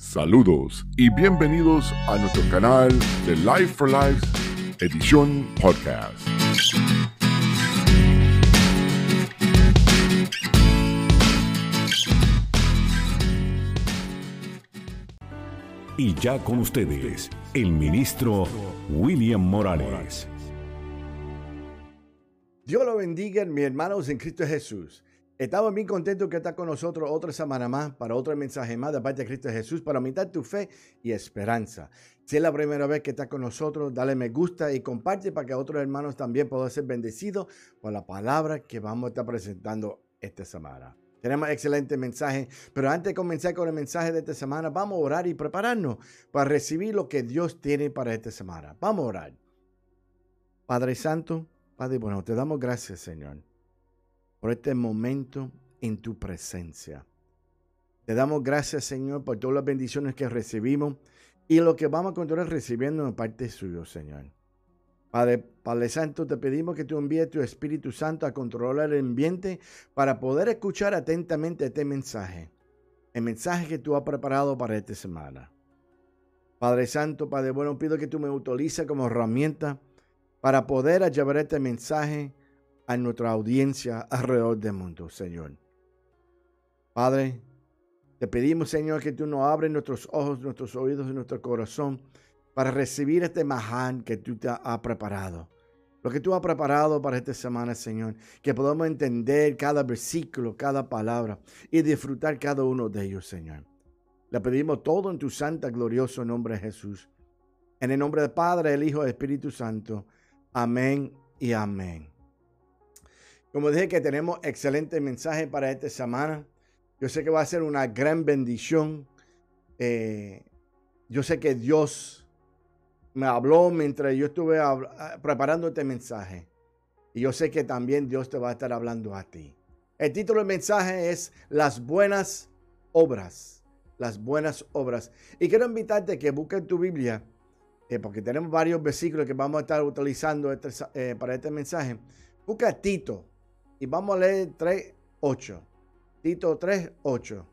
Saludos y bienvenidos a nuestro canal de Life for Life edición podcast. Y ya con ustedes, el ministro William Morales. Dios lo bendiga, mis hermanos en Cristo Jesús. Estamos bien contentos que está con nosotros otra semana más para otro mensaje más de parte de Cristo Jesús para aumentar tu fe y esperanza. Si es la primera vez que está con nosotros, dale me gusta y comparte para que otros hermanos también puedan ser bendecidos por la palabra que vamos a estar presentando esta semana. Tenemos excelente mensaje, pero antes de comenzar con el mensaje de esta semana, vamos a orar y prepararnos para recibir lo que Dios tiene para esta semana. Vamos a orar. Padre Santo, Padre bueno, te damos gracias, Señor por este momento en tu presencia. Te damos gracias, Señor, por todas las bendiciones que recibimos y lo que vamos a continuar recibiendo en parte suyo, Señor. Padre, Padre Santo, te pedimos que tú envíes tu Espíritu Santo a controlar el ambiente para poder escuchar atentamente este mensaje, el mensaje que tú has preparado para esta semana. Padre Santo, Padre bueno, pido que tú me utilices como herramienta para poder llevar este mensaje a nuestra audiencia alrededor del mundo, Señor. Padre, te pedimos, Señor, que tú nos abres nuestros ojos, nuestros oídos y nuestro corazón para recibir este maján que tú te has preparado. Lo que tú has preparado para esta semana, Señor. Que podamos entender cada versículo, cada palabra y disfrutar cada uno de ellos, Señor. Le pedimos todo en tu santa, glorioso nombre, Jesús. En el nombre del Padre, el Hijo y el Espíritu Santo. Amén y amén. Como dije que tenemos excelente mensaje para esta semana. Yo sé que va a ser una gran bendición. Eh, yo sé que Dios me habló mientras yo estuve preparando este mensaje. Y yo sé que también Dios te va a estar hablando a ti. El título del mensaje es Las buenas obras. Las buenas obras. Y quiero invitarte a que busques tu Biblia, eh, porque tenemos varios versículos que vamos a estar utilizando este, eh, para este mensaje. Busca Tito, y vamos a leer 3.8. Tito 3.8.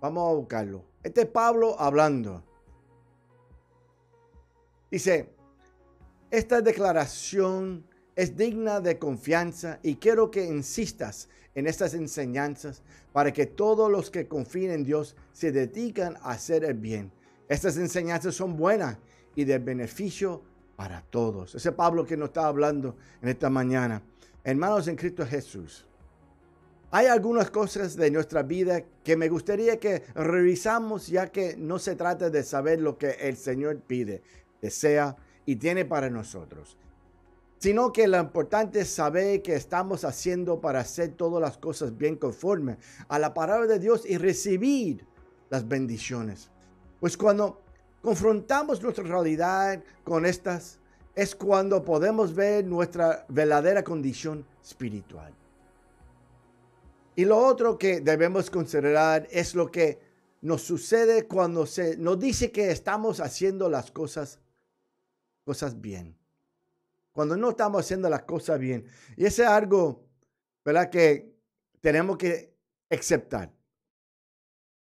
Vamos a buscarlo. Este es Pablo hablando. Dice, esta declaración es digna de confianza y quiero que insistas en estas enseñanzas para que todos los que confíen en Dios se dedican a hacer el bien. Estas enseñanzas son buenas y de beneficio para todos. Ese Pablo que nos está hablando en esta mañana. Hermanos en Cristo Jesús, hay algunas cosas de nuestra vida que me gustaría que revisamos ya que no se trata de saber lo que el Señor pide, desea y tiene para nosotros, sino que lo importante es saber que estamos haciendo para hacer todas las cosas bien conforme a la palabra de Dios y recibir las bendiciones. Pues cuando confrontamos nuestra realidad con estas es cuando podemos ver nuestra verdadera condición espiritual. Y lo otro que debemos considerar es lo que nos sucede cuando se nos dice que estamos haciendo las cosas, cosas bien. Cuando no estamos haciendo las cosas bien. Y ese es algo, ¿verdad? Que tenemos que aceptar.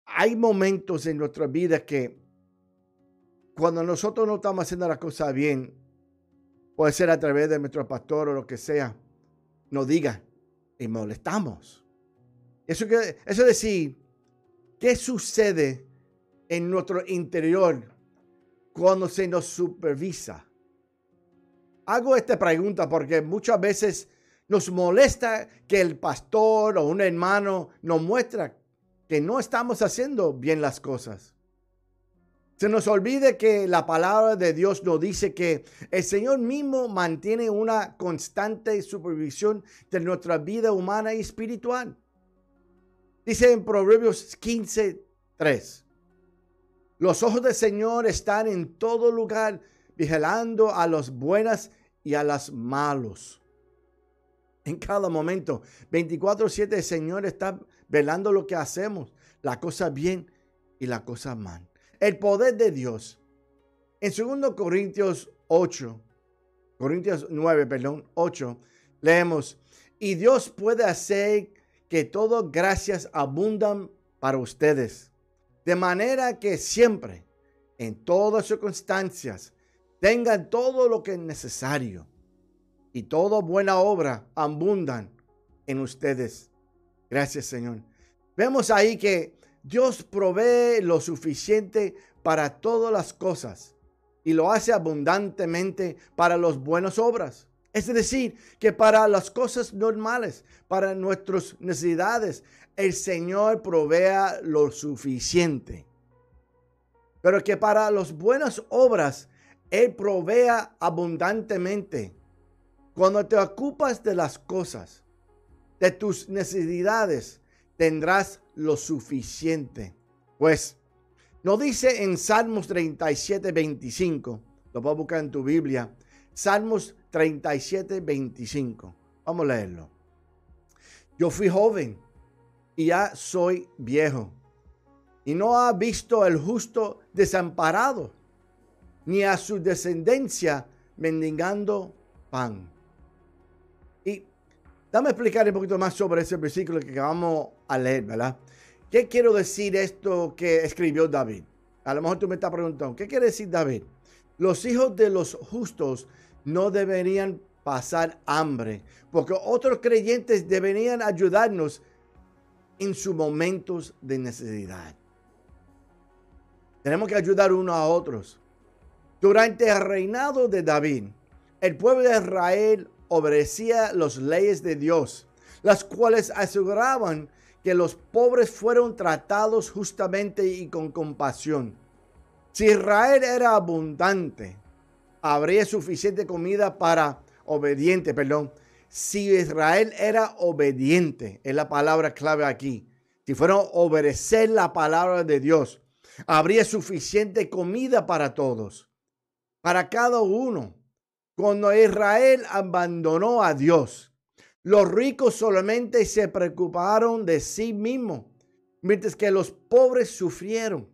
Hay momentos en nuestra vida que cuando nosotros no estamos haciendo las cosas bien, puede ser a través de nuestro pastor o lo que sea, nos diga y molestamos. Eso, es decir, ¿qué sucede en nuestro interior cuando se nos supervisa? Hago esta pregunta porque muchas veces nos molesta que el pastor o un hermano nos muestra que no estamos haciendo bien las cosas. Se nos olvide que la palabra de Dios nos dice que el Señor mismo mantiene una constante supervisión de nuestra vida humana y espiritual. Dice en Proverbios 15, 3. Los ojos del Señor están en todo lugar, vigilando a los buenas y a las malos. En cada momento, 24-7, el Señor está velando lo que hacemos, la cosa bien y la cosa mal el poder de Dios. En 2 Corintios 8, Corintios 9, perdón, 8, leemos, y Dios puede hacer que todas gracias abundan para ustedes, de manera que siempre, en todas circunstancias, tengan todo lo que es necesario y toda buena obra abundan en ustedes. Gracias, Señor. Vemos ahí que Dios provee lo suficiente para todas las cosas y lo hace abundantemente para las buenas obras. Es decir, que para las cosas normales, para nuestras necesidades, el Señor provea lo suficiente. Pero que para las buenas obras, Él provea abundantemente. Cuando te ocupas de las cosas, de tus necesidades, tendrás lo suficiente. Pues, no dice en Salmos 37, 25, lo puedo buscar en tu Biblia, Salmos 37, 25. Vamos a leerlo. Yo fui joven y ya soy viejo. Y no ha visto el justo desamparado, ni a su descendencia mendigando pan. Dame explicar un poquito más sobre ese versículo que acabamos a leer, ¿verdad? ¿Qué quiero decir esto que escribió David? A lo mejor tú me estás preguntando, ¿qué quiere decir David? Los hijos de los justos no deberían pasar hambre, porque otros creyentes deberían ayudarnos en sus momentos de necesidad. Tenemos que ayudar unos a otros. Durante el reinado de David, el pueblo de Israel obedecía las leyes de Dios, las cuales aseguraban que los pobres fueron tratados justamente y con compasión. Si Israel era abundante, habría suficiente comida para obediente, perdón. Si Israel era obediente, es la palabra clave aquí. Si fueron obedecer la palabra de Dios, habría suficiente comida para todos, para cada uno. Cuando Israel abandonó a Dios, los ricos solamente se preocuparon de sí mismos, mientras que los pobres sufrieron.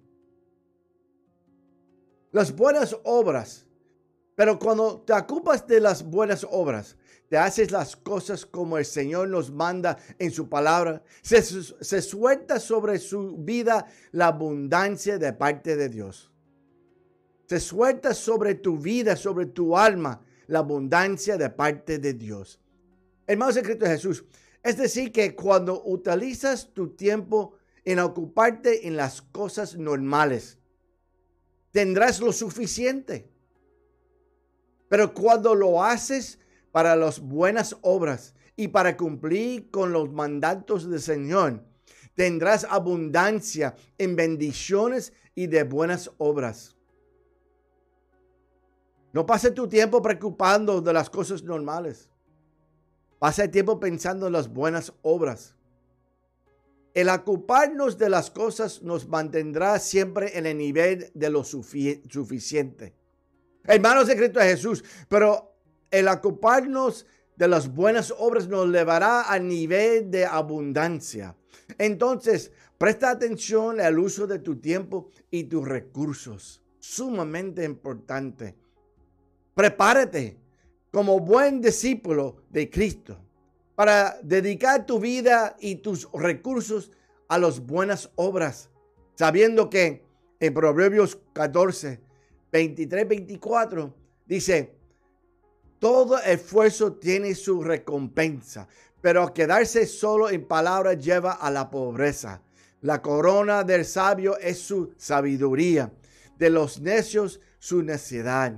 Las buenas obras pero cuando te ocupas de las buenas obras, te haces las cosas como el Señor nos manda en su palabra, se, se suelta sobre su vida la abundancia de parte de Dios. Se suelta sobre tu vida, sobre tu alma, la abundancia de parte de Dios. Hermano secreto de Jesús, es decir, que cuando utilizas tu tiempo en ocuparte en las cosas normales, tendrás lo suficiente. Pero cuando lo haces para las buenas obras y para cumplir con los mandatos del Señor, tendrás abundancia en bendiciones y de buenas obras. No pase tu tiempo preocupando de las cosas normales. Pasa el tiempo pensando en las buenas obras. El ocuparnos de las cosas nos mantendrá siempre en el nivel de lo suficiente. Hermano secreto de Jesús, pero el ocuparnos de las buenas obras nos llevará al nivel de abundancia. Entonces, presta atención al uso de tu tiempo y tus recursos. Sumamente importante. Prepárate como buen discípulo de Cristo para dedicar tu vida y tus recursos a las buenas obras, sabiendo que en Proverbios 14 23, 24, dice, todo esfuerzo tiene su recompensa, pero quedarse solo en palabras lleva a la pobreza. La corona del sabio es su sabiduría, de los necios su necedad.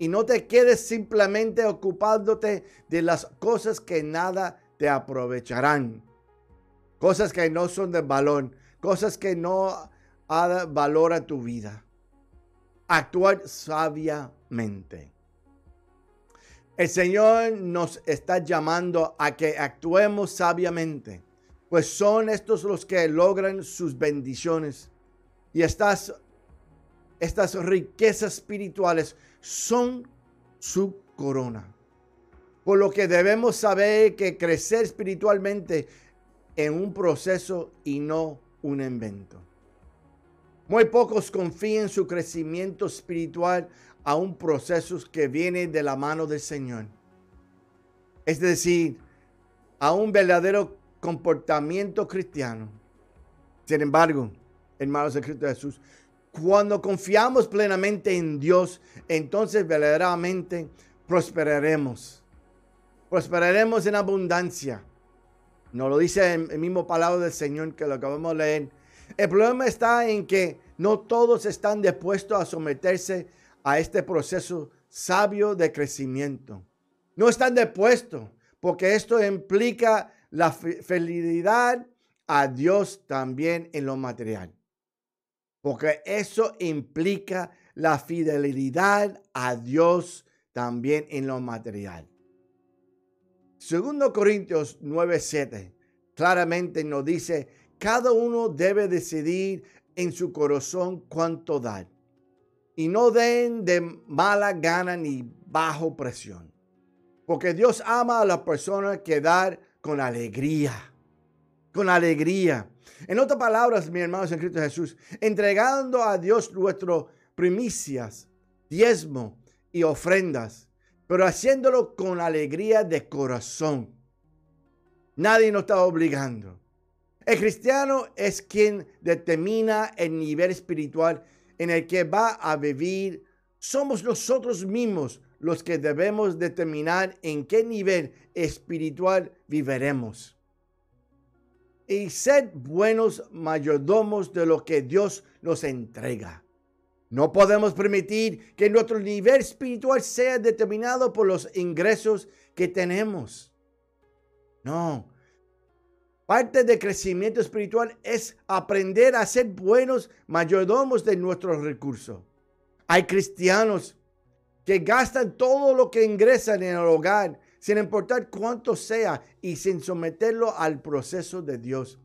Y no te quedes simplemente ocupándote de las cosas que nada te aprovecharán. Cosas que no son de valor, cosas que no dan valor a tu vida actuar sabiamente. El Señor nos está llamando a que actuemos sabiamente, pues son estos los que logran sus bendiciones. Y estas, estas riquezas espirituales son su corona. Por lo que debemos saber que crecer espiritualmente en un proceso y no un invento. Muy pocos confían su crecimiento espiritual a un proceso que viene de la mano del Señor. Es decir, a un verdadero comportamiento cristiano. Sin embargo, hermanos en Cristo Jesús. Cuando confiamos plenamente en Dios, entonces verdaderamente prosperaremos. Prosperaremos en abundancia. Nos lo dice el, mismo palabra del Señor que lo acabamos de leer. El problema está en que no todos están dispuestos a someterse a este proceso sabio de crecimiento. No están dispuestos porque esto implica la fidelidad a Dios también en lo material. Porque eso implica la fidelidad a Dios también en lo material. Segundo Corintios 9:7 claramente nos dice, cada uno debe decidir en su corazón cuánto dar. Y no den de mala gana ni bajo presión. Porque Dios ama a las personas que dar con alegría. Con alegría. En otras palabras, mis hermanos en Cristo Jesús, entregando a Dios nuestras primicias, diezmo y ofrendas, pero haciéndolo con alegría de corazón. Nadie nos está obligando. El cristiano es quien determina el nivel espiritual en el que va a vivir. Somos nosotros mismos los que debemos determinar en qué nivel espiritual viviremos y ser buenos mayordomos de lo que Dios nos entrega. No podemos permitir que nuestro nivel espiritual sea determinado por los ingresos que tenemos. No. Parte del crecimiento espiritual es aprender a ser buenos mayordomos de nuestros recursos. Hay cristianos que gastan todo lo que ingresan en el hogar sin importar cuánto sea y sin someterlo al proceso de Dios.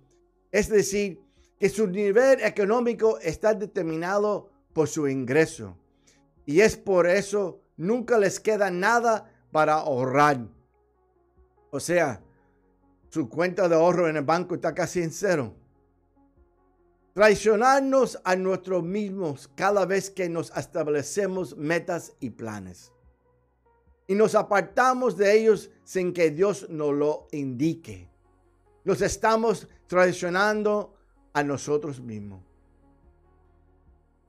Es decir, que su nivel económico está determinado por su ingreso. Y es por eso nunca les queda nada para ahorrar. O sea, su cuenta de ahorro en el banco está casi en cero. Traicionarnos a nosotros mismos cada vez que nos establecemos metas y planes y nos apartamos de ellos sin que Dios nos lo indique. Nos estamos traicionando a nosotros mismos.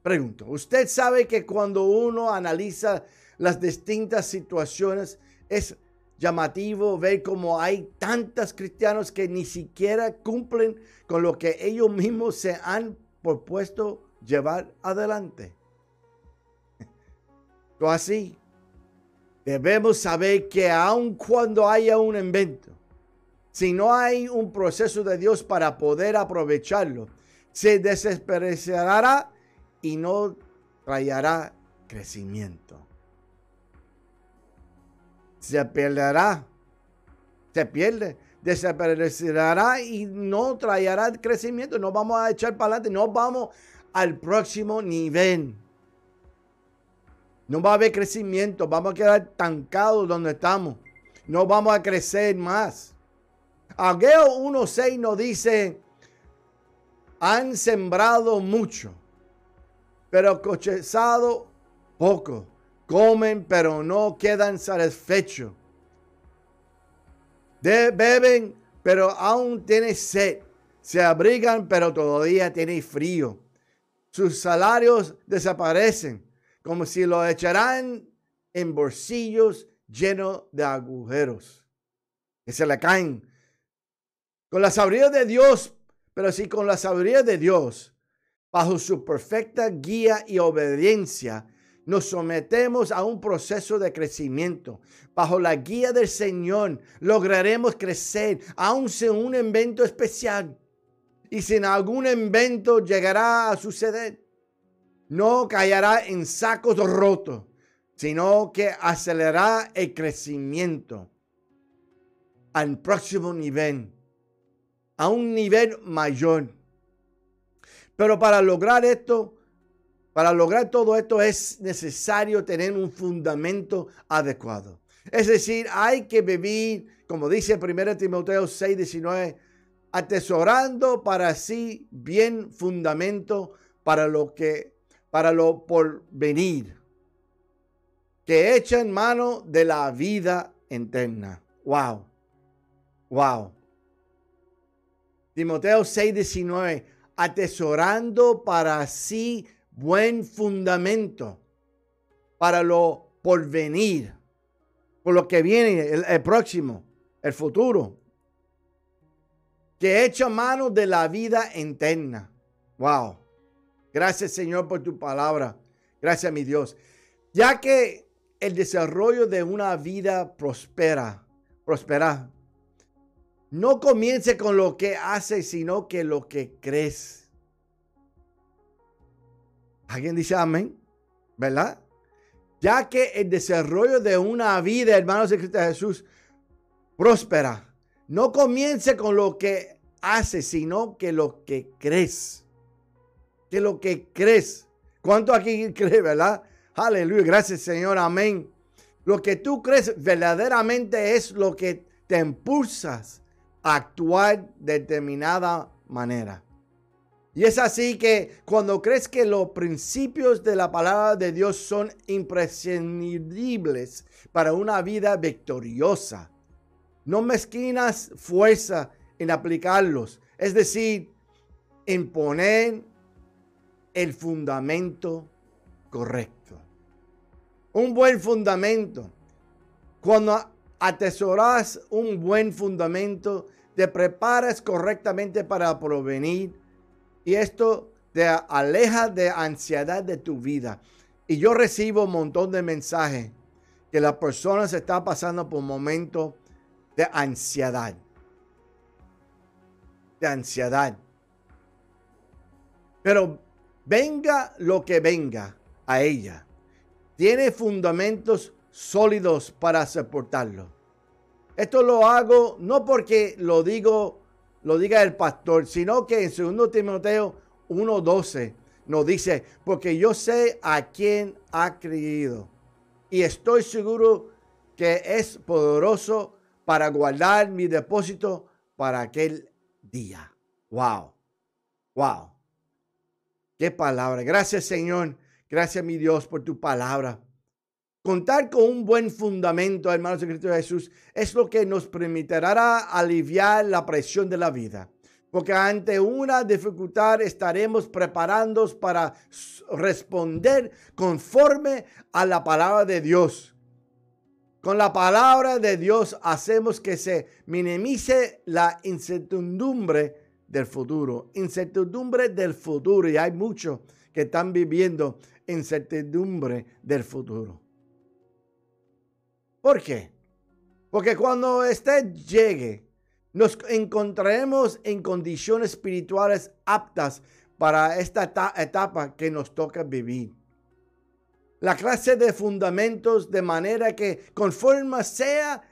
Pregunto, ¿usted sabe que cuando uno analiza las distintas situaciones es llamativo ver cómo hay tantos cristianos que ni siquiera cumplen con lo que ellos mismos se han propuesto llevar adelante? Todo así, Debemos saber que aun cuando haya un invento, si no hay un proceso de Dios para poder aprovecharlo, se desesperará y no traerá crecimiento. Se perderá, se pierde, desaparecerá y no traerá crecimiento. No vamos a echar para adelante, no vamos al próximo nivel. No va a haber crecimiento, vamos a quedar estancados donde estamos. No vamos a crecer más. Ageo 1.6 nos dice, han sembrado mucho, pero cosechado poco. Comen, pero no quedan satisfechos. beben, pero aún tienen sed. Se abrigan, pero todavía tienen frío. Sus salarios desaparecen como si lo echaran en bolsillos llenos de agujeros, que se le caen. Con la sabiduría de Dios, pero sí con la sabiduría de Dios, bajo su perfecta guía y obediencia, nos sometemos a un proceso de crecimiento. Bajo la guía del Señor lograremos crecer, aun sin un invento especial. Y sin algún invento llegará a suceder no caerá en sacos rotos, sino que acelerará el crecimiento al próximo nivel, a un nivel mayor. Pero para lograr esto, para lograr todo esto es necesario tener un fundamento adecuado. Es decir, hay que vivir, como dice 1 Timoteo 6, 19, atesorando para sí bien fundamento para lo que para lo por venir, que echan mano de la vida eterna. Wow, wow. Timoteo 6:19, atesorando para sí buen fundamento para lo porvenir, por lo que viene, el, próximo, el futuro. Que hecho mano de la vida eterna. Wow. Gracias Señor por tu palabra. Gracias mi Dios. Ya que el desarrollo de una vida prospera, prospera, no comience con lo que haces, sino que lo que crees. ¿Alguien dice amén? ¿Verdad? Ya que el desarrollo de una vida, hermanos de Cristo Jesús, próspera. No comience con lo que haces, sino que lo que crees. Que lo que crees. ¿Cuánto aquí cree, verdad? Aleluya. Gracias, Señor. Amén. Lo que tú crees verdaderamente es lo que te impulsas actuar de determinada manera. Y es así que cuando crees que los principios de la palabra de Dios son imprescindibles para una vida victoriosa, no mezquinas fuerza en aplicarlos. Es decir, en poner el fundamento correcto. Un buen fundamento. Cuando atesoras un buen fundamento, te preparas correctamente para provenir y esto te aleja de ansiedad de tu vida. Y yo recibo un montón de mensajes que las personas están pasando por momentos de ansiedad. De ansiedad. Pero venga lo que venga a ella, tiene fundamentos sólidos para soportarlo. Esto lo hago no porque lo digo, lo diga el pastor, sino que en 2 Timoteo 1:12 nos dice, porque yo sé a quién ha creído y estoy seguro que es poderoso para guardar mi depósito para aquel día. Wow. Wow. Qué palabra. Gracias Señor. Gracias mi Dios por tu palabra. Contar con un buen fundamento, hermanos de Cristo Jesús, es lo que nos permitirá aliviar la presión de la vida. Porque ante una dificultad estaremos preparándonos para responder conforme a la palabra de Dios. Con la palabra de Dios hacemos que se minimice la incertidumbre del futuro. Incertidumbre del futuro. Y hay muchos que están viviendo incertidumbre del futuro. ¿Por qué? Porque cuando este llegue, nos encontraremos en condiciones espirituales aptas para esta etapa que nos toca vivir. La clase de fundamentos de manera que conforme sea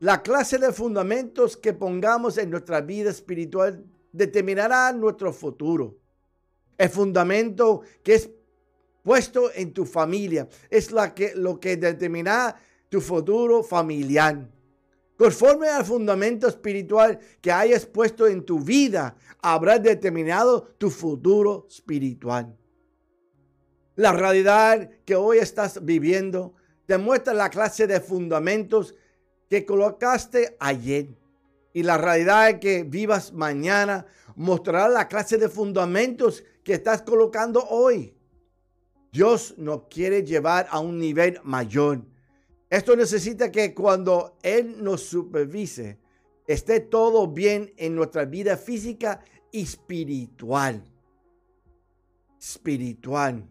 la clase de fundamentos que pongamos en nuestra vida espiritual determinará nuestro futuro. El fundamento que es puesto en tu familia es lo que determinará tu futuro familiar. Conforme al fundamento espiritual que hayas puesto en tu vida, habrás determinado tu futuro espiritual. La realidad que hoy estás viviendo demuestra la clase de fundamentos que colocaste ayer. Y la realidad que vivas mañana mostrará la clase de fundamentos que estás colocando hoy. Dios nos quiere llevar a un nivel mayor. Esto necesita que cuando Él nos supervise, esté todo bien en nuestra vida física y espiritual. Espiritual.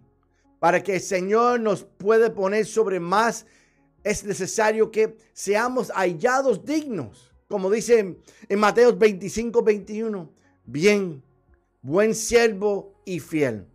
Para que el Señor nos pueda poner sobre más, es necesario que seamos hallados dignos. Como dice en Mateo 25, 21. Bien, buen siervo y fiel.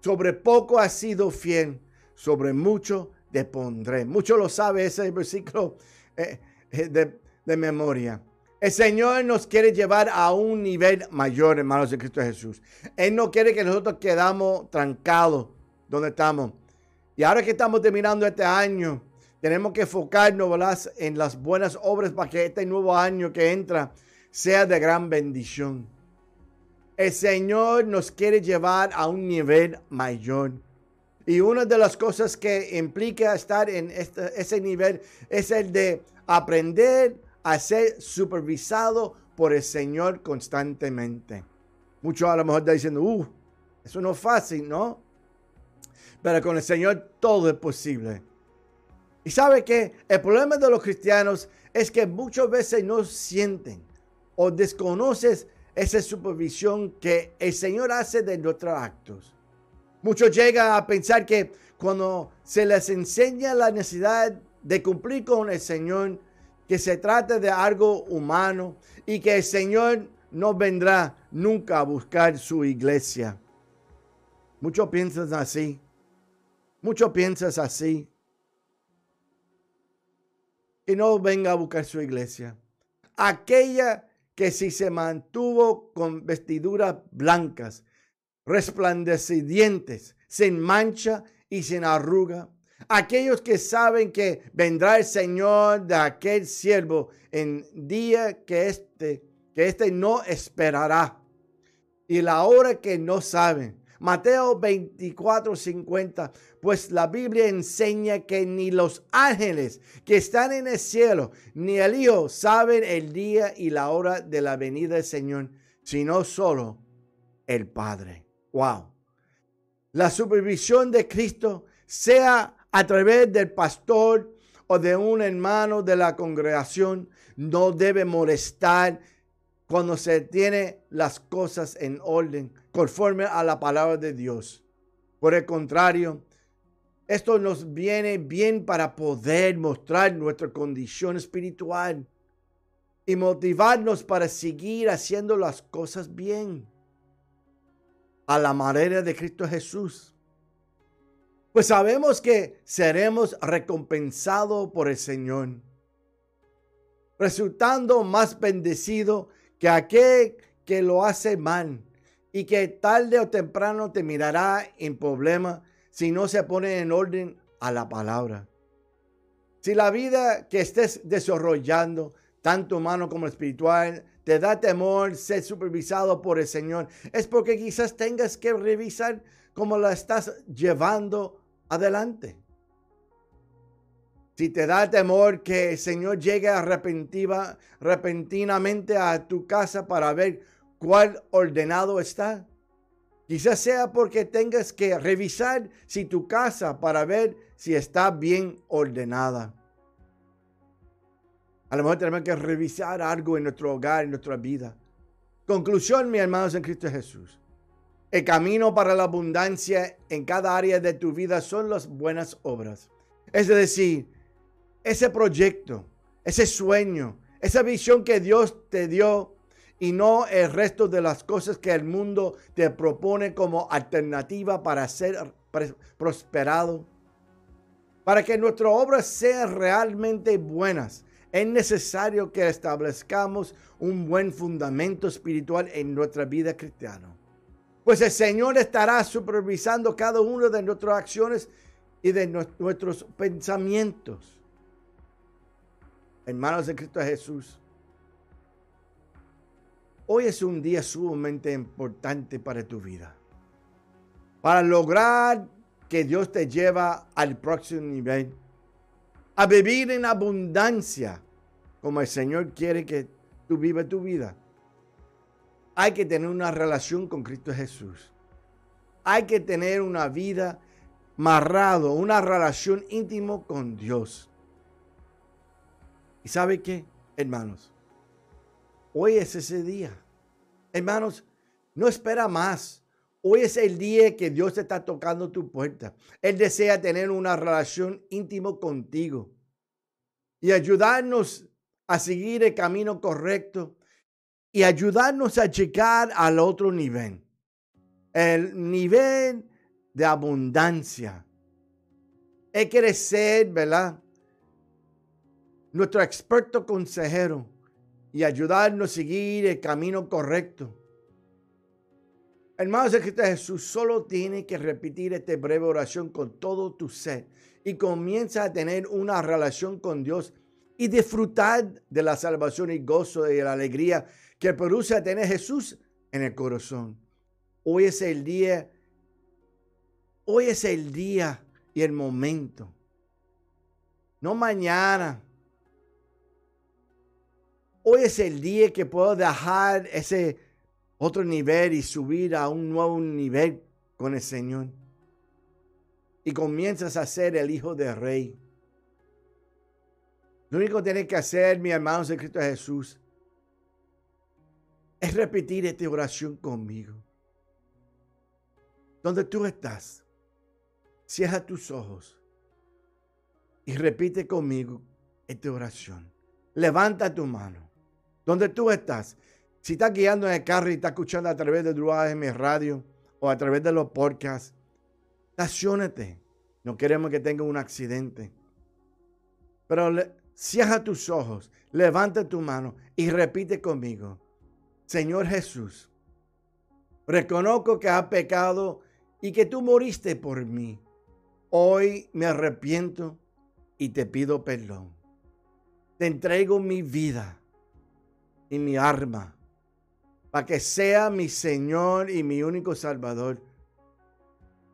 Sobre poco has sido fiel, sobre mucho te pondré. Mucho lo sabe ese versículo eh, eh, de, de memoria. El Señor nos quiere llevar a un nivel mayor, hermanos de Cristo Jesús. Él no quiere que nosotros quedamos trancados donde estamos. Y ahora que estamos terminando este año, tenemos que enfocarnos en las buenas obras para que este nuevo año que entra sea de gran bendición. El Señor nos quiere llevar a un nivel mayor. Y una de las cosas que implica estar en este, ese nivel es el de aprender a ser supervisado por el Señor constantemente. Muchos a lo mejor están diciendo, uh, eso no es fácil, ¿no? Pero con el Señor todo es posible. Y sabe que el problema de los cristianos es que muchas veces no sienten o desconoces esa supervisión que el Señor hace de nuestros actos. Muchos llegan a pensar que cuando se les enseña la necesidad de cumplir con el Señor, que se trata de algo humano y que el Señor no vendrá nunca a buscar su iglesia. Muchos piensan así. Muchos piensan así. Que no venga a buscar su iglesia. Aquella que si se mantuvo con vestiduras blancas, resplandecientes, sin mancha y sin arruga. Aquellos que saben que vendrá el Señor de aquel siervo en día que este, que este no esperará. Y la hora que no saben. Mateo 24, 50. Pues la Biblia enseña que ni los ángeles que están en el cielo, ni el Hijo saben el día y la hora de la venida del Señor, sino solo el Padre. Wow. La supervisión de Cristo, sea a través del pastor o de un hermano de la congregación, no debe molestar cuando se tiene las cosas en orden, conforme a la palabra de Dios. Por el contrario, esto nos viene bien para poder mostrar nuestra condición espiritual y motivarnos para seguir haciendo las cosas bien a la manera de Cristo Jesús. Pues sabemos que seremos recompensados por el Señor, resultando más bendecido que aquel que lo hace mal y que tarde o temprano te mirará en problema si no se pone en orden a la palabra. Si la vida que estés desarrollando, tanto humano como espiritual, te da temor ser supervisado por el Señor, es porque quizás tengas que revisar cómo la estás llevando adelante. Si te da temor que el Señor llegue arrepentiva, repentinamente a tu casa para ver cuál ordenado está. Quizás sea porque tengas que revisar si tu casa para ver si está bien ordenada. A lo mejor tenemos que revisar algo en nuestro hogar, en nuestra vida. Conclusión, mis hermanos en Cristo Jesús. El camino para la abundancia en cada área de tu vida son las buenas obras. Es decir, ese proyecto, ese sueño, esa visión que Dios te dio y no el resto de las cosas que el mundo te propone como alternativa para ser prosperado. Para que nuestras obras sean realmente buenas, es necesario que establezcamos un buen fundamento espiritual en nuestra vida cristiana. Pues el Señor estará supervisando cada una de nuestras acciones y de nuestros pensamientos. Hermanos de Cristo Jesús, hoy es un día sumamente importante para tu vida. Para lograr que Dios te lleva al próximo nivel a vivir en abundancia, como el Señor quiere que tú vivas tu vida. Hay que tener una relación con Cristo Jesús. Hay que tener una vida marrado, una relación íntimo con Dios. ¿Y sabe qué, hermanos? Hoy es ese día. Hermanos, no espera más. Hoy es el día que Dios está tocando tu puerta. Él desea tener una relación íntimo contigo y ayudarnos a seguir el camino correcto y ayudarnos a llegar al otro nivel. El nivel de abundancia. Él ser, ¿verdad? Nuestro experto consejero y ayudarnos a seguir el camino correcto. Hermanos de Cristo Jesús, solo tiene que repetir esta breve oración con todo tu ser y comienza a tener una relación con Dios y disfrutar de la salvación y gozo y la alegría que produce tener Jesús en el corazón. Hoy es el día, hoy es el día y el momento. No mañana. Hoy es el día que puedo dejar ese otro nivel y subir a un nuevo nivel con el Señor. Y comienzas a ser el hijo del rey. Lo único que tienes que hacer, mi hermano en Cristo Jesús, es repetir esta oración conmigo. Donde tú estás, cierra tus ojos y repite conmigo esta oración. Levanta tu mano. Donde tú estás, si estás guiando en el carro y estás escuchando a través de Druad mi radio o a través de los podcasts, estacionate. No queremos que tenga un accidente. Pero cierra tus ojos, levanta tu mano y repite conmigo. Señor Jesús, reconozco que has pecado y que tú moriste por mí. Hoy me arrepiento y te pido perdón. Te entrego mi vida y mi arma para que sea mi Señor y mi único Salvador.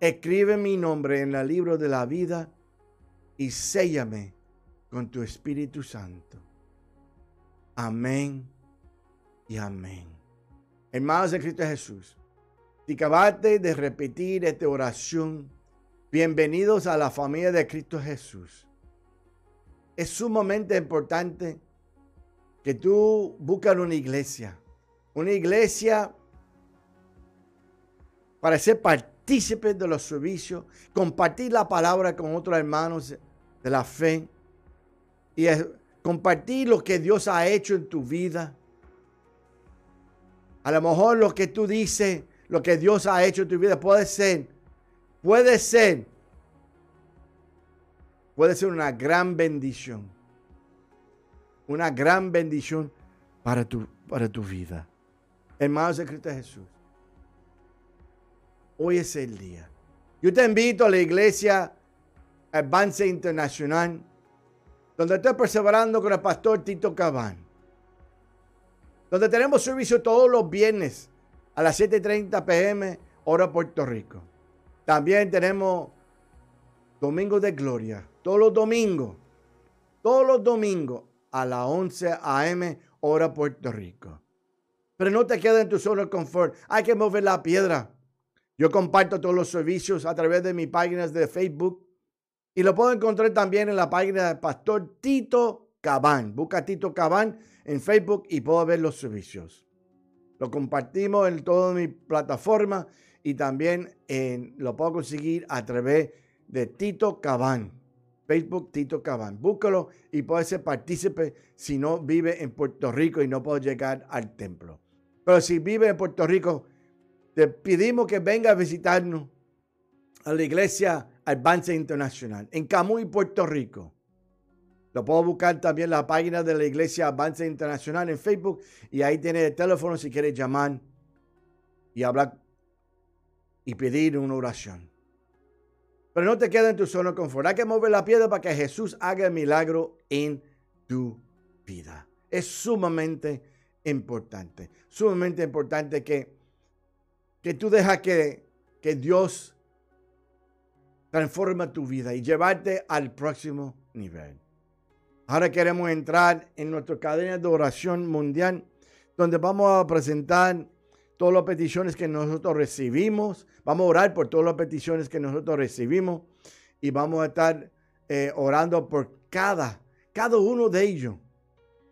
Escribe mi nombre en el libro de la vida y séllame con tu Espíritu Santo. Amén y amén. Hermanos de Cristo Jesús, si acabaste de repetir esta oración, bienvenidos a la familia de Cristo Jesús. Es sumamente importante que tú busques una iglesia una iglesia para ser partícipe de los servicios, compartir la palabra con otros hermanos de la fe y compartir lo que Dios ha hecho en tu vida. A lo mejor lo que tú dices, lo que Dios ha hecho en tu vida puede ser, puede ser, puede ser una gran bendición. Una gran bendición para tu, para tu vida. Hermanos de Cristo Jesús, hoy es el día. Yo te invito a la iglesia Avance Internacional, donde estoy perseverando con el pastor Tito Cabán, donde tenemos servicio todos los viernes a las 7.30 pm, hora Puerto Rico. También tenemos Domingos de Gloria, todos los domingos, todos los domingos a las 11 am, hora Puerto Rico. Pero no te quedes en tu zona de confort. Hay que mover la piedra. Yo comparto todos los servicios a través de mis páginas de Facebook. Y lo puedo encontrar también en la página del pastor Tito Cabán. Busca Tito Cabán en Facebook y puedo ver los servicios. Lo compartimos en toda mi plataforma y también en, lo puedo conseguir a través de Tito Cabán. Facebook Tito Cabán. Búscalo y puede ser partícipe si no vive en Puerto Rico y no puede llegar al templo. Pero si vive en Puerto Rico, te pedimos que venga a visitarnos a la iglesia Advance Internacional en Camuy, Puerto Rico. Lo puedo buscar también en la página de la iglesia Advance Internacional en Facebook y ahí tiene el teléfono si quieres llamar y hablar y pedir una oración. Pero no te quedes en tu zona de confort. Hay que mover la piedra para que Jesús haga el milagro en tu vida. Es sumamente importante. Sumamente importante que, que tú dejas que, que Dios transforma tu vida y llevarte al próximo nivel. Ahora queremos entrar en nuestra cadena de oración mundial, donde vamos a presentar todas las peticiones que nosotros recibimos. Vamos a orar por todas las peticiones que nosotros recibimos y vamos a estar eh, orando por cada, cada uno de ellos.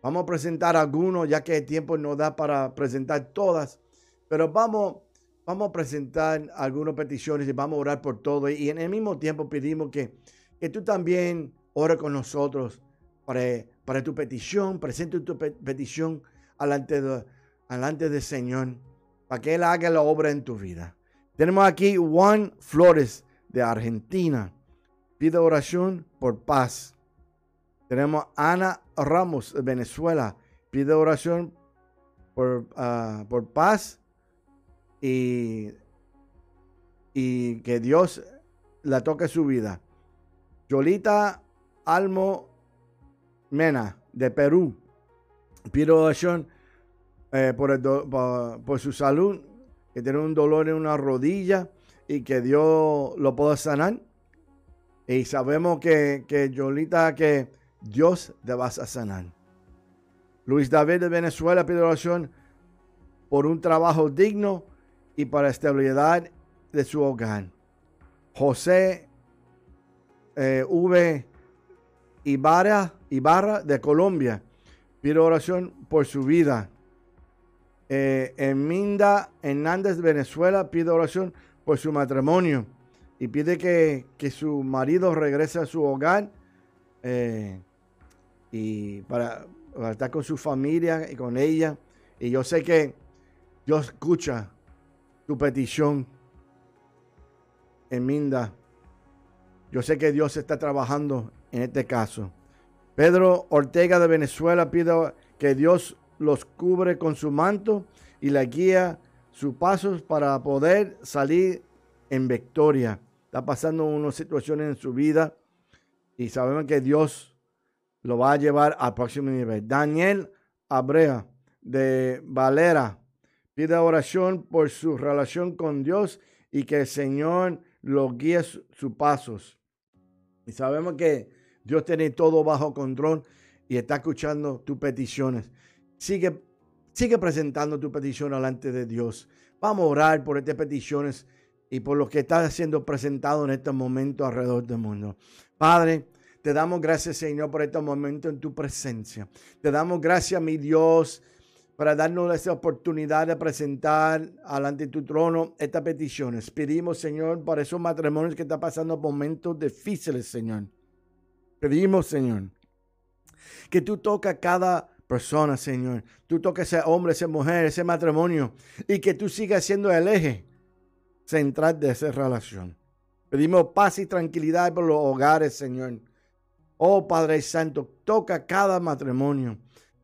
Vamos a presentar algunos, ya que el tiempo no da para presentar todas, pero vamos, vamos a presentar algunas peticiones y vamos a orar por todo. Y en el mismo tiempo pedimos que, que tú también ores con nosotros para, para tu petición, presente tu petición alante, de, alante del Señor, para que Él haga la obra en tu vida. Tenemos aquí Juan Flores de Argentina. Pide oración por paz. Tenemos Ana Ramos de Venezuela. Pide oración por, ah, por paz y, y que Dios la toque su vida. Yolita Almo Mena de Perú. Pide oración eh, por, por, su salud, que tiene un dolor en una rodilla y que Dios lo pueda sanar. Y sabemos que, que Yolita que Dios te vas a sanar. Luis David de Venezuela pide oración por un trabajo digno y para estabilidad de su hogar. José eh, V. Ibarra, Ibarra de Colombia pide oración por su vida. Eh, Eminda Hernández de Venezuela pide oración por su matrimonio y pide que, su marido regrese a su hogar eh, y para, estar con su familia y con ella. Y yo sé que Dios escucha tu petición, Eminda. Yo sé que Dios está trabajando en este caso. Pedro Ortega de Venezuela pide que Dios los cubre con su manto y la guía sus pasos para poder salir en victoria. Está pasando unas situaciones en su vida y sabemos que Dios lo va a llevar al próximo nivel. Daniel Abrea de Valera pide oración por su relación con Dios y que el Señor lo guíe sus pasos. Y sabemos que Dios tiene todo bajo control y está escuchando tus peticiones. Sigue, sigue presentando tu petición delante de Dios. Vamos a orar por estas peticiones y por lo que está siendo presentado en este momento alrededor del mundo. Padre, te damos gracias, Señor, por este momento en tu presencia. Te damos gracias, mi Dios, para darnos esa oportunidad de presentar delante de tu trono estas peticiones. Pedimos, Señor, para esos matrimonios que están pasando momentos difíciles, Señor. Pedimos, Señor, que tú tocas cada persona, Señor. Tú toques ese hombre, esa mujer, ese matrimonio. Y que tú sigas siendo el eje central de esa relación. Pedimos paz y tranquilidad por los hogares, Señor. Oh Padre Santo, toca cada matrimonio.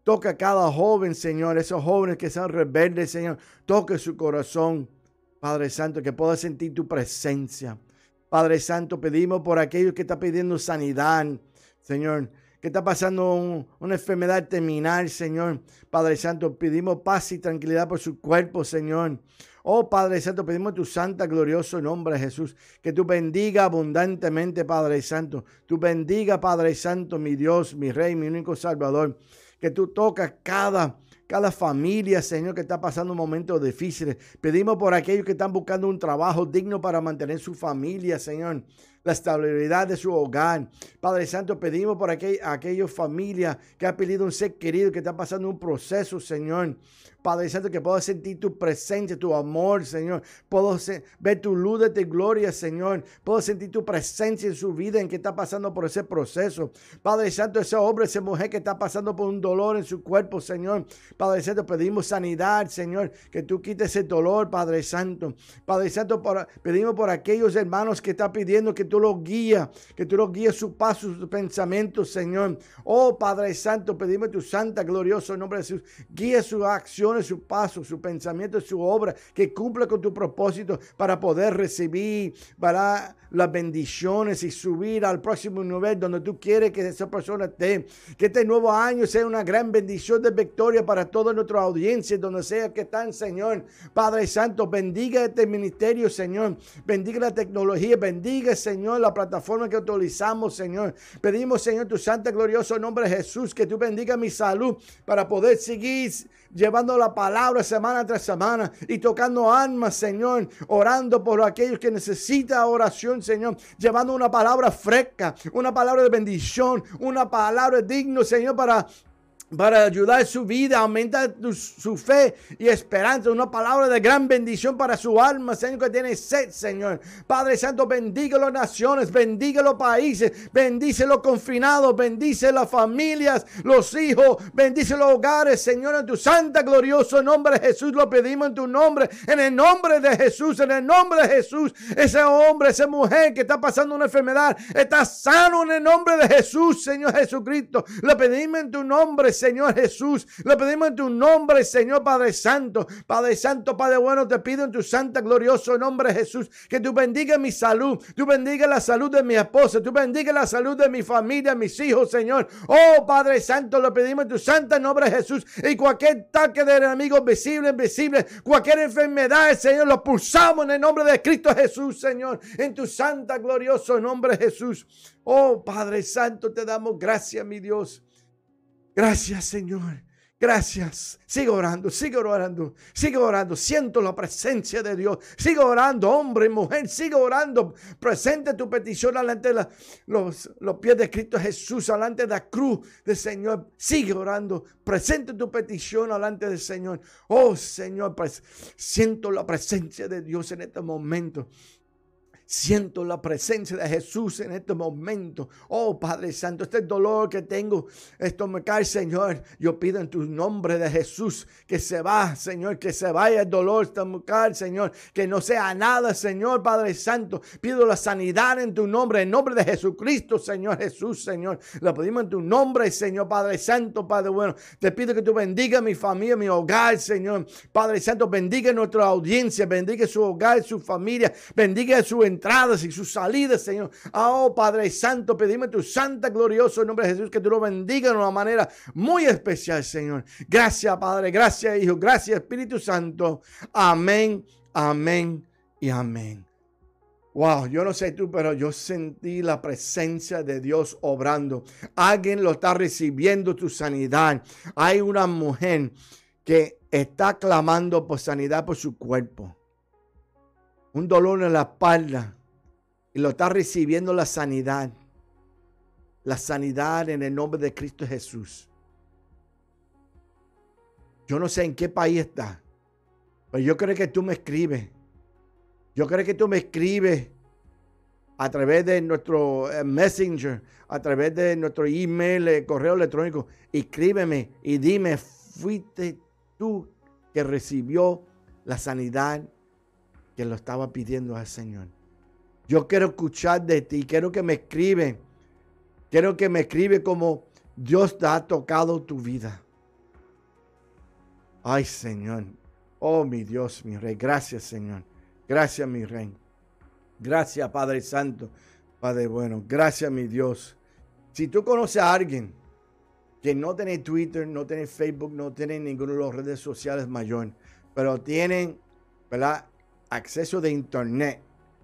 Toca cada joven, Señor. Esos jóvenes que son rebeldes, Señor. Toque su corazón, Padre Santo, que pueda sentir tu presencia. Padre Santo, pedimos por aquellos que están pidiendo sanidad, Señor, que está pasando una enfermedad terminal, Señor. Padre Santo, pedimos paz y tranquilidad por su cuerpo, Señor. Oh Padre Santo, pedimos tu santa, glorioso nombre, Jesús. Que tú bendiga abundantemente, Padre Santo. Tú bendiga, Padre Santo, mi Dios, mi Rey, mi único Salvador. Que tú tocas cada cada familia, Señor, que está pasando momentos difíciles. Pedimos por aquellos que están buscando un trabajo digno para mantener su familia, Señor la estabilidad de su hogar. Padre Santo, pedimos por aquel, aquellas familias que ha pedido un ser querido que está pasando un proceso, Señor. Padre Santo, que pueda sentir tu presencia, tu amor, Señor. Puedo ver tu luz de tu gloria, Señor. Puedo sentir tu presencia en su vida, en que está pasando por ese proceso. Padre Santo, ese hombre, esa mujer que está pasando por un dolor en su cuerpo, Señor. Padre Santo, pedimos sanidad, Señor. Que tú quites ese dolor, Padre Santo. Padre Santo, pedimos por aquellos hermanos que están pidiendo que tú los guías, que tú los guíes su paso, sus pensamientos, Señor. Oh Padre Santo, pedimos tu santa, glorioso nombre de Jesús. Guía sus acciones su paso, su pensamiento, su obra, que cumpla con tu propósito para poder recibir para las bendiciones y subir al próximo nivel donde tú quieres que esa persona esté. Que este nuevo año sea una gran bendición de victoria para toda nuestra audiencia, donde sea que están, Señor. Padre Santo, bendiga este ministerio, Señor. Bendiga la tecnología, bendiga, Señor, la plataforma que utilizamos, Señor. Pedimos, Señor, tu santo glorioso nombre Jesús, que tú bendiga mi salud para poder seguir llevando la palabra semana tras semana y tocando almas, Señor, orando por aquellos que necesitan oración, Señor, llevando una palabra fresca, una palabra de bendición, una palabra digno, Señor, para para ayudar su vida, aumentar su fe y esperanza. Una palabra de gran bendición para su alma, Señor, que tiene sed, Señor. Padre Santo, bendiga las naciones, bendiga los países, bendice los confinados, bendice las familias, los hijos, bendice los hogares, Señor, en tu santa, glorioso nombre Jesús. Lo pedimos en tu nombre, en el nombre de Jesús, en el nombre de Jesús. Ese hombre, esa mujer que está pasando una enfermedad, está sano en el nombre de Jesús, Señor Jesucristo. Lo pedimos en tu nombre, Señor Jesús. Le pedimos en tu nombre, Señor Padre Santo. Padre Santo, Padre bueno, te pido en tu santa, glorioso nombre, Jesús, que tú bendiga mi salud. Tú bendiga la salud de mi esposa. Tú bendiga la salud de mi familia, mis hijos, Señor. Oh, Padre Santo, le pedimos en tu santa nombre, Jesús. Y cualquier ataque del enemigo visible, invisible, cualquier enfermedad, Señor, lo pulsamos en el nombre de Cristo Jesús, Señor. En tu santa, glorioso nombre, Jesús. Oh, Padre Santo, te damos gracias, mi Dios. Gracias, Señor. Gracias. Sigo orando, sigo orando, sigo orando. Siento la presencia de Dios. Sigo orando, hombre mujer. Sigo orando. Presente tu petición delante de los, los pies de Cristo Jesús, delante de la cruz del Señor. Sigue orando. Presente tu petición delante del Señor. Oh Señor, pues, siento la presencia de Dios en este momento. Siento la presencia de Jesús en este momento. Oh Padre Santo, este dolor que tengo estomacal, Señor, yo pido en tu nombre de Jesús que se va, Señor, que se vaya el dolor estomacal, Señor, que no sea nada, Señor, Padre Santo. Pido la sanidad en tu nombre, en nombre de Jesucristo, Señor Jesús, Señor. Lo pedimos en tu nombre, Señor, Padre Santo, Padre bueno. Te pido que tú bendiga mi familia, mi hogar, Señor. Padre Santo, bendiga nuestra audiencia, bendiga su hogar, su familia, bendiga su entradas y sus salidas, Señor. Oh Padre Santo, pedime tu santa, glorioso nombre de Jesús, que tú lo bendiga de una manera muy especial, Señor. Gracias, Padre, gracias, Hijo, gracias, Espíritu Santo. Amén, amén y amén. Wow, yo no sé tú, pero yo sentí la presencia de Dios obrando. Alguien lo está recibiendo tu sanidad. Hay una mujer que está clamando por sanidad por su cuerpo un dolor en la espalda y lo está recibiendo la sanidad. La sanidad en el nombre de Cristo Jesús. Yo no sé en qué país está, pero yo creo que tú me escribes. Yo creo que tú me escribes a través de nuestro eh, Messenger, a través de nuestro email, eh, correo electrónico. Escríbeme y dime, fuiste tú que recibió la sanidad que lo estaba pidiendo al Señor. Yo quiero escuchar de ti, quiero que me escribe, quiero que me escribe como Dios te ha tocado tu vida. Ay Señor, oh mi Dios, mi Rey, gracias Señor, gracias mi Rey, gracias Padre Santo, Padre bueno, gracias mi Dios. Si tú conoces a alguien que no tiene Twitter, no tiene Facebook, no tiene ninguna de las redes sociales mayor, pero tienen, ¿verdad? Acceso de internet.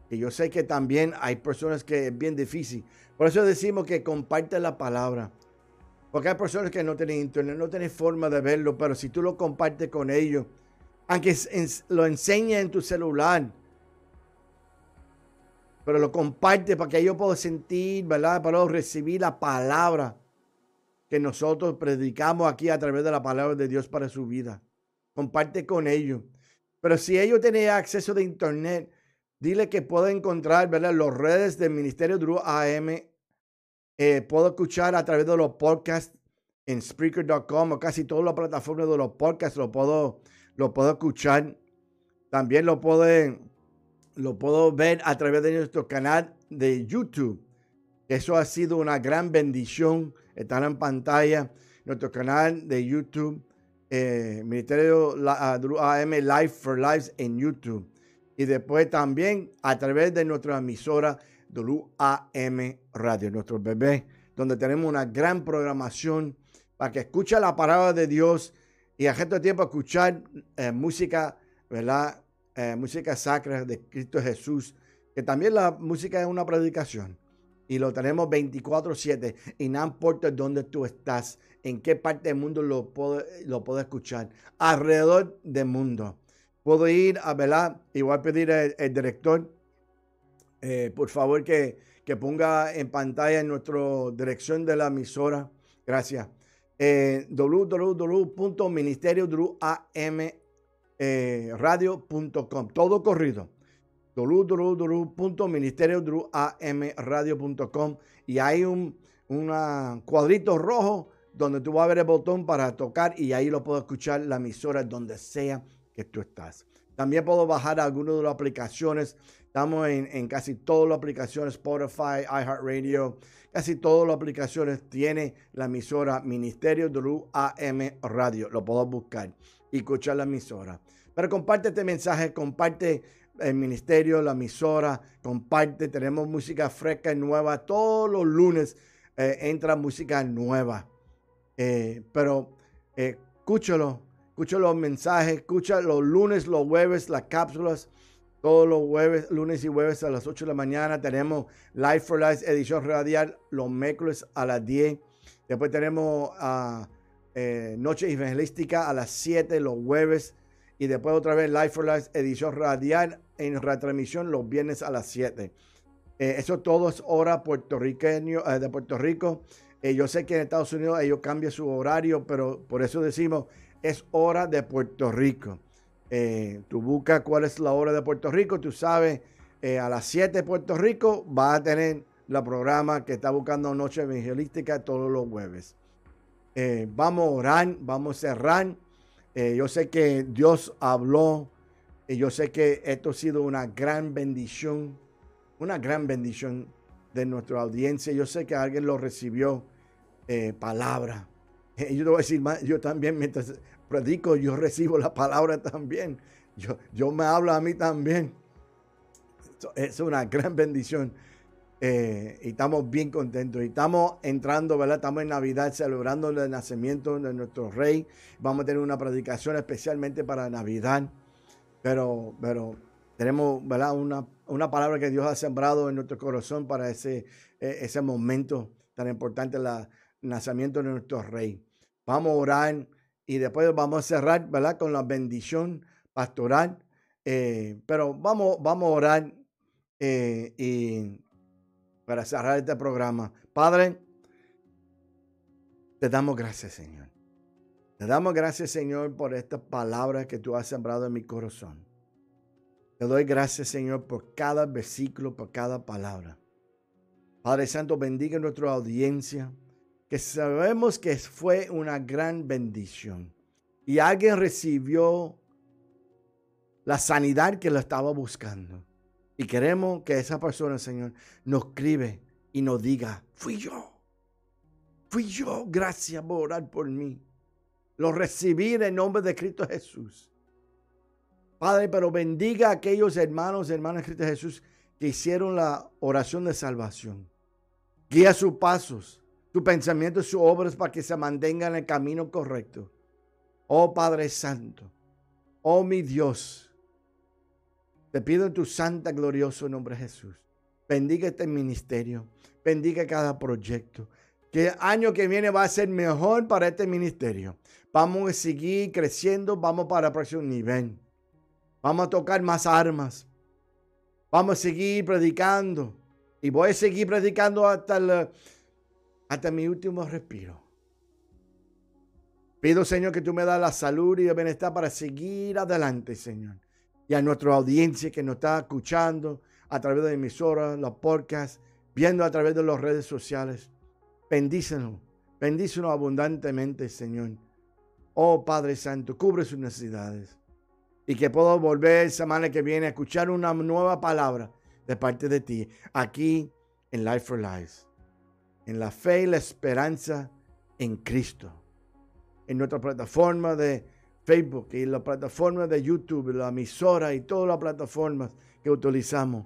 Y yo sé que también hay personas que es bien difícil. Por eso decimos que comparte la palabra. Porque hay personas que no tienen internet, no tienen forma de verlo, pero si tú lo compartes con ellos, aunque lo enseñe en tu celular, pero lo comparte para que ellos puedan sentir, ¿verdad? Para recibir la palabra que nosotros predicamos aquí a través de la palabra de Dios para su vida. Comparte con ellos. Pero si ellos tienen acceso de internet, dile que puedo encontrar ¿verdad? las redes del Ministerio Drew AM. Eh, puedo escuchar a través de los podcasts en Spreaker.com o casi todas las plataformas de los podcasts lo puedo, lo puedo escuchar. También lo puedo, lo puedo ver a través de nuestro canal de YouTube. Eso ha sido una gran bendición estar en pantalla. Nuestro canal de YouTube eh, Ministerio AM Life for Lives en YouTube. Y después también a través de nuestra emisora WAM Radio, nuestro bebé, donde tenemos una gran programación para que escuche la palabra de Dios y a de tiempo escuchar eh, música, ¿verdad? Eh, música sacra de Cristo Jesús, que también la música es una predicación y lo tenemos 24/7 y no importa dónde tú estás, en qué parte del mundo lo puedo, lo puedo escuchar, alrededor del mundo. Puedo ir a velar y voy a pedir al, director, eh, por favor, que, que, ponga en pantalla nuestra dirección de la emisora. Gracias. Eh, www.ministeriodruam.radio.com. Todo corrido www.ministeriodruamradio.com y hay un cuadrito rojo donde tú vas a ver el botón para tocar y ahí lo puedo escuchar la emisora donde sea que tú estás. También puedo bajar algunas de las aplicaciones. Estamos en, casi todas las aplicaciones, Spotify, iHeartRadio, casi todas las aplicaciones tiene la emisora Ministerio Drew AM Radio. Lo puedo buscar y escuchar la emisora. Pero comparte este mensaje, comparte el ministerio, la emisora, comparte. Tenemos música fresca y nueva. Todos los lunes eh, entra música nueva. Eh, pero eh, escúchalo, escucha los mensajes, escucha los lunes, los jueves, las cápsulas. Todos los jueves, lunes y jueves a las 8 de la mañana tenemos Life for Life, edición radial, los miércoles a las 10. Después tenemos eh, Noche Evangelística a las 7 los jueves y después otra vez Life for Life, edición radial en retransmisión los viernes a las 7. Eh, eso todo es hora puertorriqueño, de Puerto Rico. yo sé que en Estados Unidos ellos cambian su horario, pero por eso decimos es hora de Puerto Rico. tú buscas cuál es la hora de Puerto Rico, tú sabes, a las 7 de Puerto Rico va a tener la programa que está buscando Noche Evangelística todos los jueves. Eh, vamos a orar, vamos a cerrar. Eh, yo sé que Dios habló y yo sé que esto ha sido una gran bendición, una gran bendición de nuestra audiencia. Yo sé que alguien lo recibió eh, palabra. yo te voy a decir más, yo también mientras predico, yo recibo la palabra también. Yo, yo me hablo a mí también. Es una gran bendición. Eh, y estamos bien contentos. Y estamos entrando, ¿verdad? Estamos en Navidad celebrando el nacimiento de nuestro rey. Vamos a tener una predicación especialmente para Navidad. Pero, pero tenemos, ¿verdad? Una, una palabra que Dios ha sembrado en nuestro corazón para ese, e, ese momento tan importante, el nacimiento de nuestro rey. Vamos a orar y después vamos a cerrar, ¿verdad? Con la bendición pastoral. Eh, pero vamos, vamos a orar eh, y para cerrar este programa. Padre, te damos gracias, Señor. Te damos gracias, Señor, por esta palabra que tú has sembrado en mi corazón. Te doy gracias, Señor, por cada versículo, por cada palabra. Padre Santo, bendiga nuestra audiencia, que sabemos que fue una gran bendición. Y alguien recibió la sanidad que lo estaba buscando. Y queremos que esa persona, Señor, nos escribe y nos diga, fui yo. Fui yo. Gracias por orar por mí. Lo recibí en el nombre de Cristo Jesús. Padre, pero bendiga a aquellos hermanos y hermanas de Cristo Jesús que hicieron la oración de salvación. Guía sus pasos, sus pensamientos, sus obras para que se mantengan en el camino correcto. Oh Padre Santo, oh mi Dios, te pido en tu santa, glorioso nombre Jesús. Bendiga este ministerio. Bendiga cada proyecto. Que el año que viene va a ser mejor para este ministerio. Vamos a seguir creciendo. Vamos para el próximo nivel. Vamos a tocar más armas. Vamos a seguir predicando. Y voy a seguir predicando hasta, hasta mi último respiro. Pido, Señor, que tú me das la salud y el bienestar para seguir adelante, Señor y a nuestra audiencia que nos está escuchando a través de emisoras, los podcasts, viendo a través de las redes sociales. Bendícenos, bendícenos abundantemente, Señor. Oh Padre Santo, cubre sus necesidades. Y que puedo volver semana que viene a escuchar una nueva palabra de parte de ti, aquí en Life for Life. En la fe y la esperanza en Cristo. En nuestra plataforma de Facebook y la plataforma de YouTube, la emisora y todas las plataformas que utilizamos,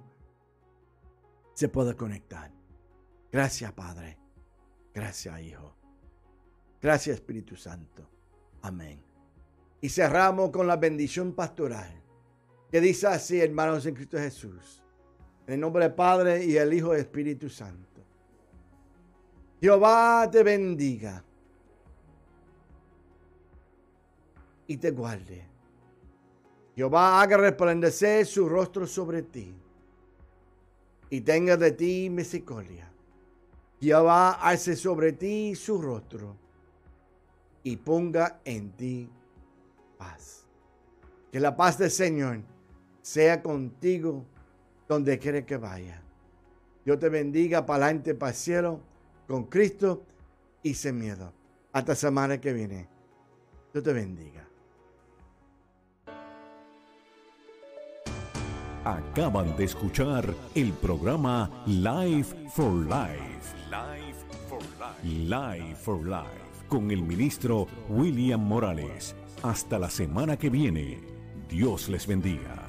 se pueda conectar. Gracias, Padre. Gracias, Hijo. Gracias, Espíritu Santo. Amén. Y cerramos con la bendición pastoral, que dice así, hermanos en Cristo Jesús. En el nombre del Padre y el Hijo y Espíritu Santo. Jehová te bendiga y te guarde. Jehová haga resplandecer su rostro sobre ti y tenga de ti misericordia. Jehová hace sobre ti su rostro y ponga en ti paz. Que la paz del Señor sea contigo donde quiera que vaya. Dios te bendiga para adelante, para el cielo, con Cristo y sin miedo. Hasta semana que viene. Dios te bendiga. Acaban de escuchar el programa Life for Life. Life for Life. Life for Life. Con el ministro William Morales. Hasta la semana que viene. Dios les bendiga.